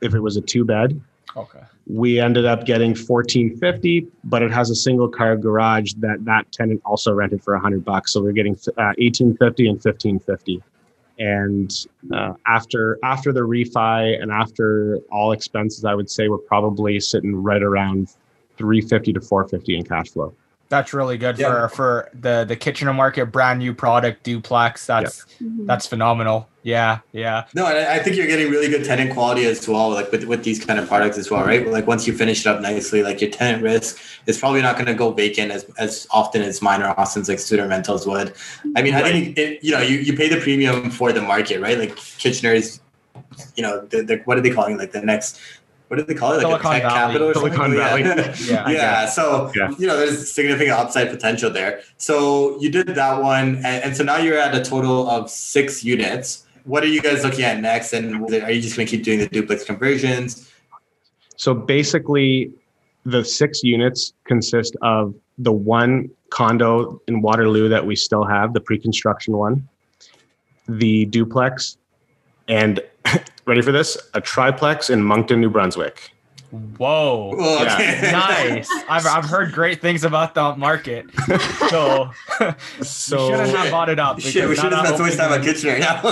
if it was a two bed Okay. we ended up getting 1450 but it has a single car garage that that tenant also rented for 100 bucks. So we're getting uh, 1850 and 1550 and uh, after after the refi and after all expenses i would say we're probably sitting right around 350 to 450 in cash flow That's really good Yeah. for for the the Kitchener market, brand new product duplex. That's Mhm. that's phenomenal. Yeah, yeah. No, and I I think you're getting really good tenant quality as well, like with, with these kind of products as well, right? Like once you finish it up nicely, like your tenant risk is probably not going to go vacant as, as often as minor Austin's like student rentals would. I mean, I think it, you know you, you pay the premium for the market, right? Like Kitchener is, you know, the, the, what are they calling like the next? What do they call it? Like Silicon a tech Valley. capital or Silicon something? Valley. Yeah. Yeah, yeah. So Yeah. you know, there's significant upside potential there. So you did that one, and, and so now you're at a total of six units. what are you guys looking at next? And are you just going to keep doing the duplex conversions? So basically, the six units consist of the one condo in Waterloo that we still have, the pre-construction one, the duplex, and ready for this, a triplex in Moncton, New Brunswick. Whoa. Oh, okay. nice. I've, I've heard great things about the market. So, So- we shouldn't have bought it up. Shit, we should have that spent so much time on Kitchener now.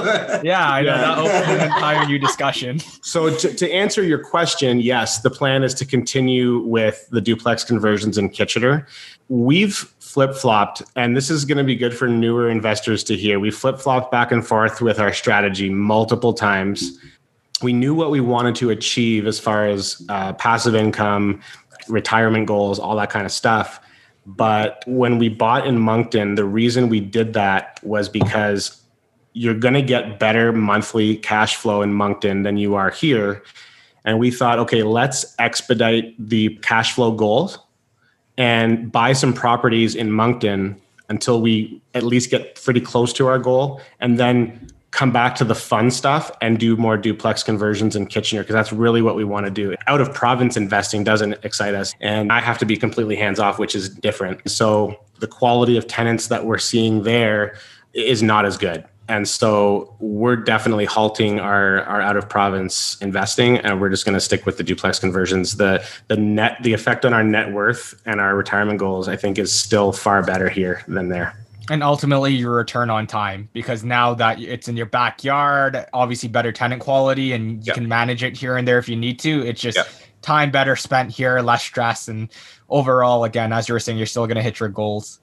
Yeah, I know. Yeah. That opened an entire new discussion. So to, to answer your question, yes, the plan is to continue with the duplex conversions in Kitchener. We've flip flopped, and this is going to be good for newer investors to hear. We flip flopped back and forth with our strategy multiple times. We knew what we wanted to achieve as far as uh, passive income, retirement goals, all that kind of stuff. But when we bought in Moncton, the reason we did that was because you're going to get better monthly cash flow in Moncton than you are here. And we thought, okay, let's expedite the cash flow goals and buy some properties in Moncton until we at least get pretty close to our goal and then come back to the fun stuff and do more duplex conversions in Kitchener because that's really what we want to do. Out of province investing doesn't excite us and I have to be completely hands off which is different. So the quality of tenants that we're seeing there is not as good. And so we're definitely halting our, our out of province investing and we're just going to stick with the duplex conversions. The the net the effect on our net worth and our retirement goals I think is still far better here than there. And ultimately, your return on time because now that it's in your backyard, obviously better tenant quality, and you Yeah. can manage it here and there if you need to. It's just Yeah. time better spent here, less stress, and overall, again, as you were saying, you're still going to hit your goals.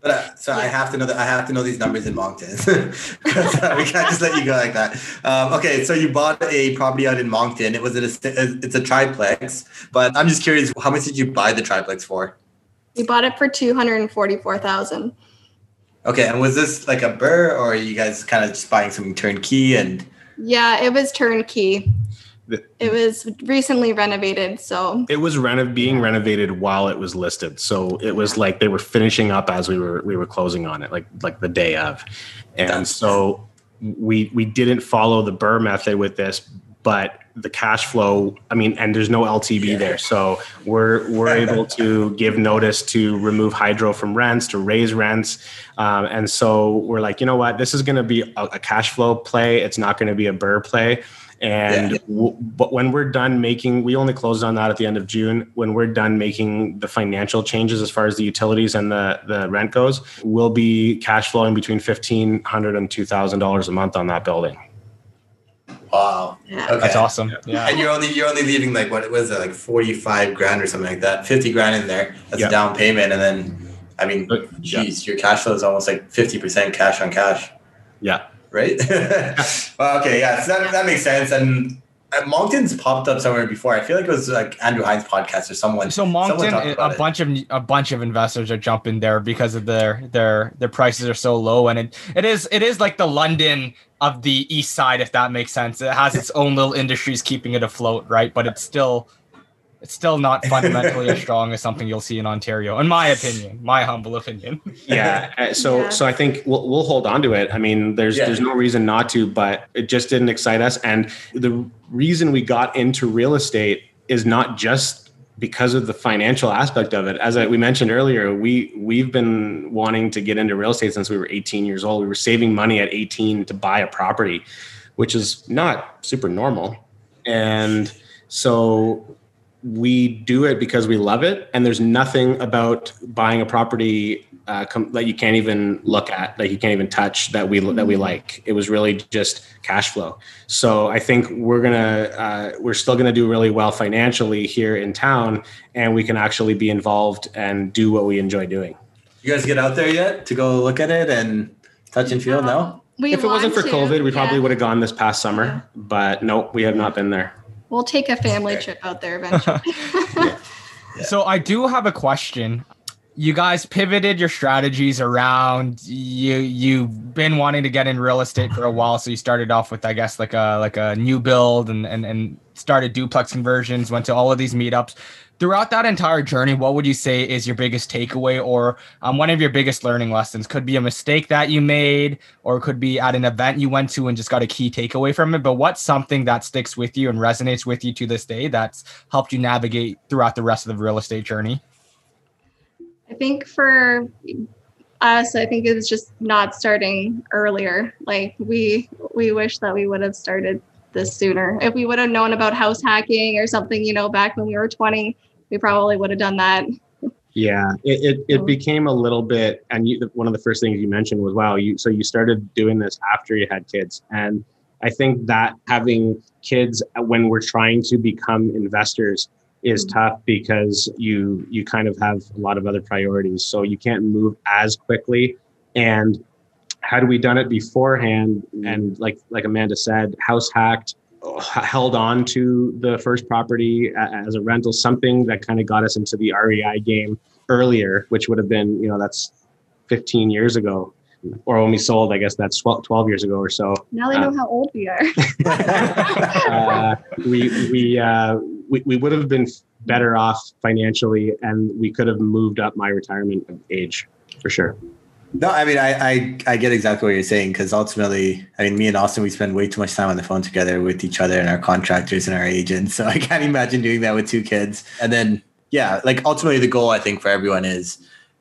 But uh, so I have to know that I have to know these numbers in Moncton. uh, we can't just let you go like that. Um, okay, so you bought a property out in Moncton. It was a, it's a triplex, but I'm just curious, how much did you buy the triplex for? We bought it for two hundred and forty-four thousand. Okay, and was this like a BRRRR, or are you guys kind of just buying something turnkey? And Yeah, it was turnkey. It was recently renovated, so It was renov being renovated while it was listed. So it was like they were finishing up as we were we were closing on it, like like the day of. And That's- so we we didn't follow the BRRRR method with this, but the cash flow, I mean, and there's no LTV Yeah. there. So we're we're able to give notice to remove hydro from rents, to raise rents. Um, and so we're like, you know what, this is gonna be a, a cash flow play. It's not gonna be a BRRRR play. And Yeah. w- but when we're done making, we only closed on that at the end of June. When we're done making the financial changes as far as the utilities and the the rent goes, we'll be cash flowing between fifteen hundred and two thousand dollars a month on that building. wow, yeah. okay. That's awesome. Yeah. And you're only you're only leaving like what was it like 45 grand or something like that, 50 grand in there. That's Yeah. a down payment, and then I mean, But- geez, your cash flow is almost like 50 percent cash on cash. Yeah. Right? well, okay, yeah, so that, that makes sense. And uh, Moncton's popped up somewhere before. I feel like it was like Andrew Hines podcast or someone. So Moncton, talked a it. bunch of a bunch of investors are jumping there because of their their their prices are so low, and it it is it is like the London of the East Side, if that makes sense. It has its own little industries keeping it afloat, right? But it's still it's still not fundamentally as strong as something you'll see in Ontario, in my opinion, my humble opinion. Yeah. uh, So Yeah. so I think we'll we'll hold on to it. I mean, there's Yeah. there's no reason not to, but it just didn't excite us. And the reason we got into real estate is not just because of the financial aspect of it. As I, we mentioned earlier, we we've been wanting to get into real estate since we were 18 years old. We were saving money at 18 to buy a property, which is not super normal. And so we do it because we love it and there's nothing about buying a property uh, com- that you can't even look at that you can't even touch that we that we like. It was really just cash flow. So i think we're gonna uh, we're still gonna do really well financially here in town and we can actually be involved and do what we enjoy doing. You guys get out there yet to go look at it and touch and feel? No. We if it wasn't for to, covid we probably would have gone this past summer Yeah. but nope we have not been there We'll take a family trip out there eventually. So I do have a question. you guys pivoted your strategies around you you've been wanting to get in real estate for a while so you started off with i guess like a like a new build and and, and started duplex conversions went to all of these meetups throughout that entire journey what would you say is your biggest takeaway or um, one of your biggest learning lessons could be a mistake that you made or could be at an event you went to and just got a key takeaway from it but what's something that sticks with you and resonates with you to this day that's helped you navigate throughout the rest of the real estate journey I think for us, I think it was just not starting earlier. Like we we wish that we would have started this sooner. If we would have known about house hacking or something, you know, back when we were 20, we probably would have done that. Yeah, it, it, it became a little bit, and you, one of the first things you mentioned was, wow, you so you started doing this after you had kids, and I think that having kids when we're trying to become investors is mm-hmm. tough because you you kind of have a lot of other priorities. So you can't move as quickly. And had we done it beforehand and like like amanda said house hacked held on to the first property as a rental something that kind of got us into the rei game earlier which would have been you know that's 15 years ago or when we sold, I guess that's 12, 12 years ago or so. Now they know uh, how old we are. uh, we we, uh, we we would have been better off financially, and we could have moved up my retirement age for sure. No, I mean, I, I, I get exactly what you're saying because ultimately, I mean, me and Austin, we spend way too much time on the phone together with each other and our contractors and our agents. So I can't imagine doing that with two kids. And then, yeah, like ultimately, the goal I think for everyone is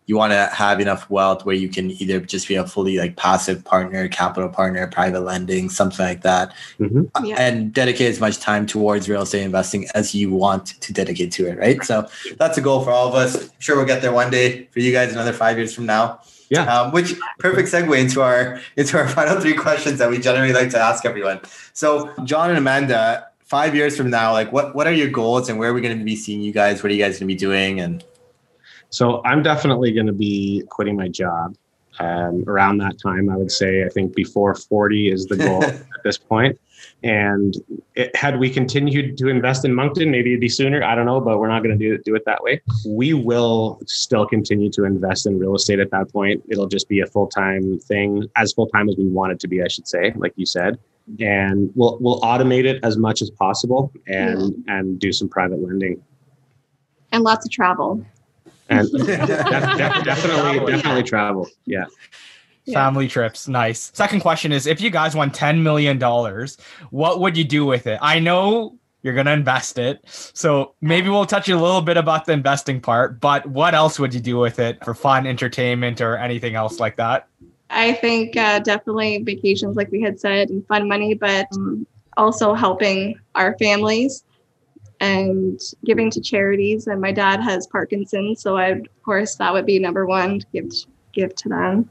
you want to have enough wealth where you can either just be a fully like passive partner, capital partner, private lending, something like that, mm-hmm. Uh, yeah. and dedicate as much time towards real estate investing as you want to dedicate to it. Right. So that's a goal for all of us. I'm sure we'll get there one day for you guys another five years from now. Yeah. Um, which perfect segue into our into our final three questions that we generally like to ask everyone. So John and Amanda, five years from now, like what what are your goals and where are we going to be seeing you guys? What are you guys going to be doing? And so I'm definitely going to be quitting my job um, around that time. I would say I think before 40 is the goal at this point. And it, had we continued to invest in Moncton, maybe it'd be sooner. I don't know, but we're not going to do it, do it that way. We will still continue to invest in real estate at that point. It'll just be a full time thing, as full time as we want it to be, I should say, like you said. And we'll we'll automate it as much as possible and yeah. and do some private lending. And lots of travel and definitely definitely travel yeah family trips nice second question is if you guys won 10 million dollars what would you do with it i know you're going to invest it so maybe we'll touch a little bit about the investing part but what else would you do with it for fun entertainment or anything else like that i think uh, definitely vacations like we had said and fun money but um, also helping our families and giving to charities. And my dad has Parkinson's, so I, of course, that would be number one to give give to them.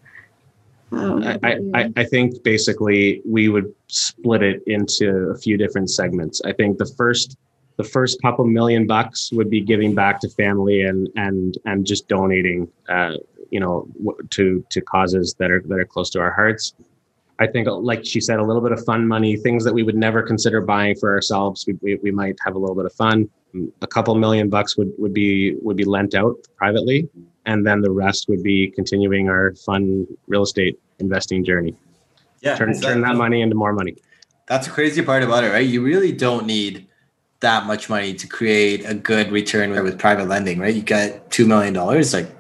Um, I, I, I think basically we would split it into a few different segments. I think the first the first couple million bucks would be giving back to family and and and just donating, uh, you know, to to causes that are that are close to our hearts. I think, like she said, a little bit of fun money, things that we would never consider buying for ourselves. We, we, we might have a little bit of fun. A couple million bucks would, would be would be lent out privately, and then the rest would be continuing our fun real estate investing journey. Yeah, turn, turn that money into more money. That's the crazy part about it, right? You really don't need that much money to create a good return with private lending, right? You get two million dollars, like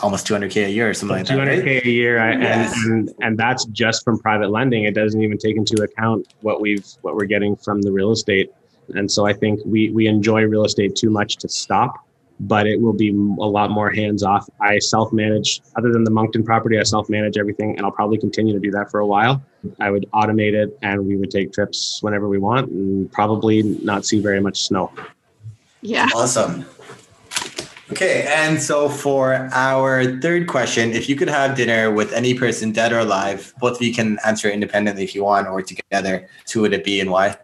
almost 200k a year or something 200K like that. 200k a year, yes. and, and and that's just from private lending. It doesn't even take into account what we've what we're getting from the real estate. And so I think we we enjoy real estate too much to stop, but it will be a lot more hands off. I self manage, other than the Moncton property, I self manage everything, and I'll probably continue to do that for a while. I would automate it, and we would take trips whenever we want, and probably not see very much snow. Yeah. Awesome. Okay, and so for our third question, if you could have dinner with any person, dead or alive, both of you can answer independently if you want or together, who would it be and why?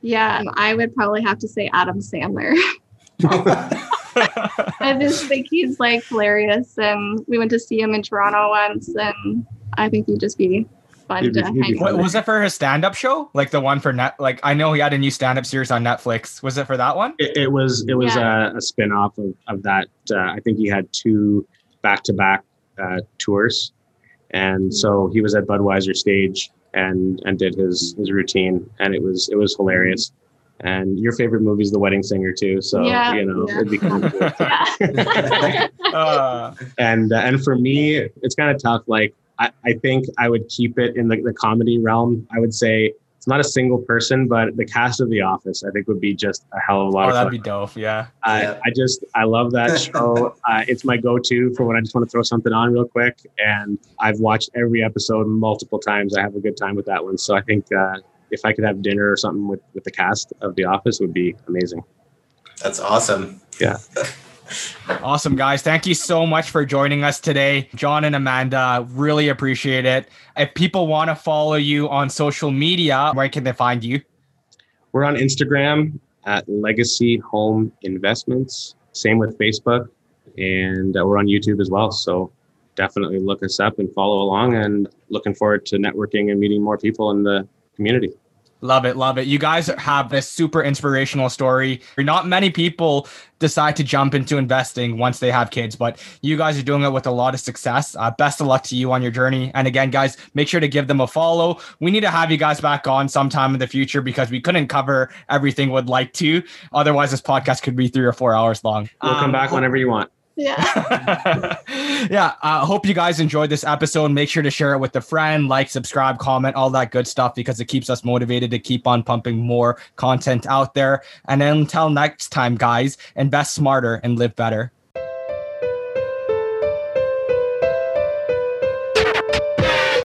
Yeah, I would probably have to say Adam Sandler. I just think he's like hilarious, and we went to see him in Toronto once, and I think he'd just be fun He'd to be hang fun. out. Wa- was it for his stand-up show? Like the one for net? Like I know he had a new stand-up series on Netflix. Was it for that one? It, it was it was Yeah. a, a spin off of, of that. Uh, I think he had two back to back tours, and so he was at Budweiser stage and and did his his routine, and it was it was hilarious. And your favorite movie is The Wedding Singer too, so Yeah, you know yeah. it'd be kind of cool. Yeah. Uh, and uh, and for me it's kind of tough like I, I think i would keep it in the, the comedy realm i would say it's not a single person but the cast of the office i think would be just a hell of a lot oh, of that'd fun be dope. Yeah. I, Yeah. I just i love that show uh, it's my go-to for when i just want to throw something on real quick and i've watched every episode multiple times i have a good time with that one so i think uh, if i could have dinner or something with, with the cast of the office would be amazing That's awesome. Yeah. Awesome, guys. Thank you so much for joining us today. John and Amanda, really appreciate it. If people want to follow you on social media, where can they find you? We're on Instagram at Legacy Home Investments. Same with Facebook, and uh, we're on YouTube as well. So definitely look us up and follow along. And looking forward to networking and meeting more people in the community. Love it, love it. You guys have this super inspirational story. Not many people decide to jump into investing once they have kids, but you guys are doing it with a lot of success. Uh, best of luck to you on your journey. And again, guys, make sure to give them a follow. We need to have you guys back on sometime in the future because we couldn't cover everything we'd like to. Otherwise, this podcast could be three or four hours long. We'll come Um, back whenever you want. Yeah. yeah, I hope you guys enjoyed this episode. Make sure to share it with a friend, like, subscribe, comment, all that good stuff because it keeps us motivated to keep on pumping more content out there. And until next time, guys, invest smarter and live better.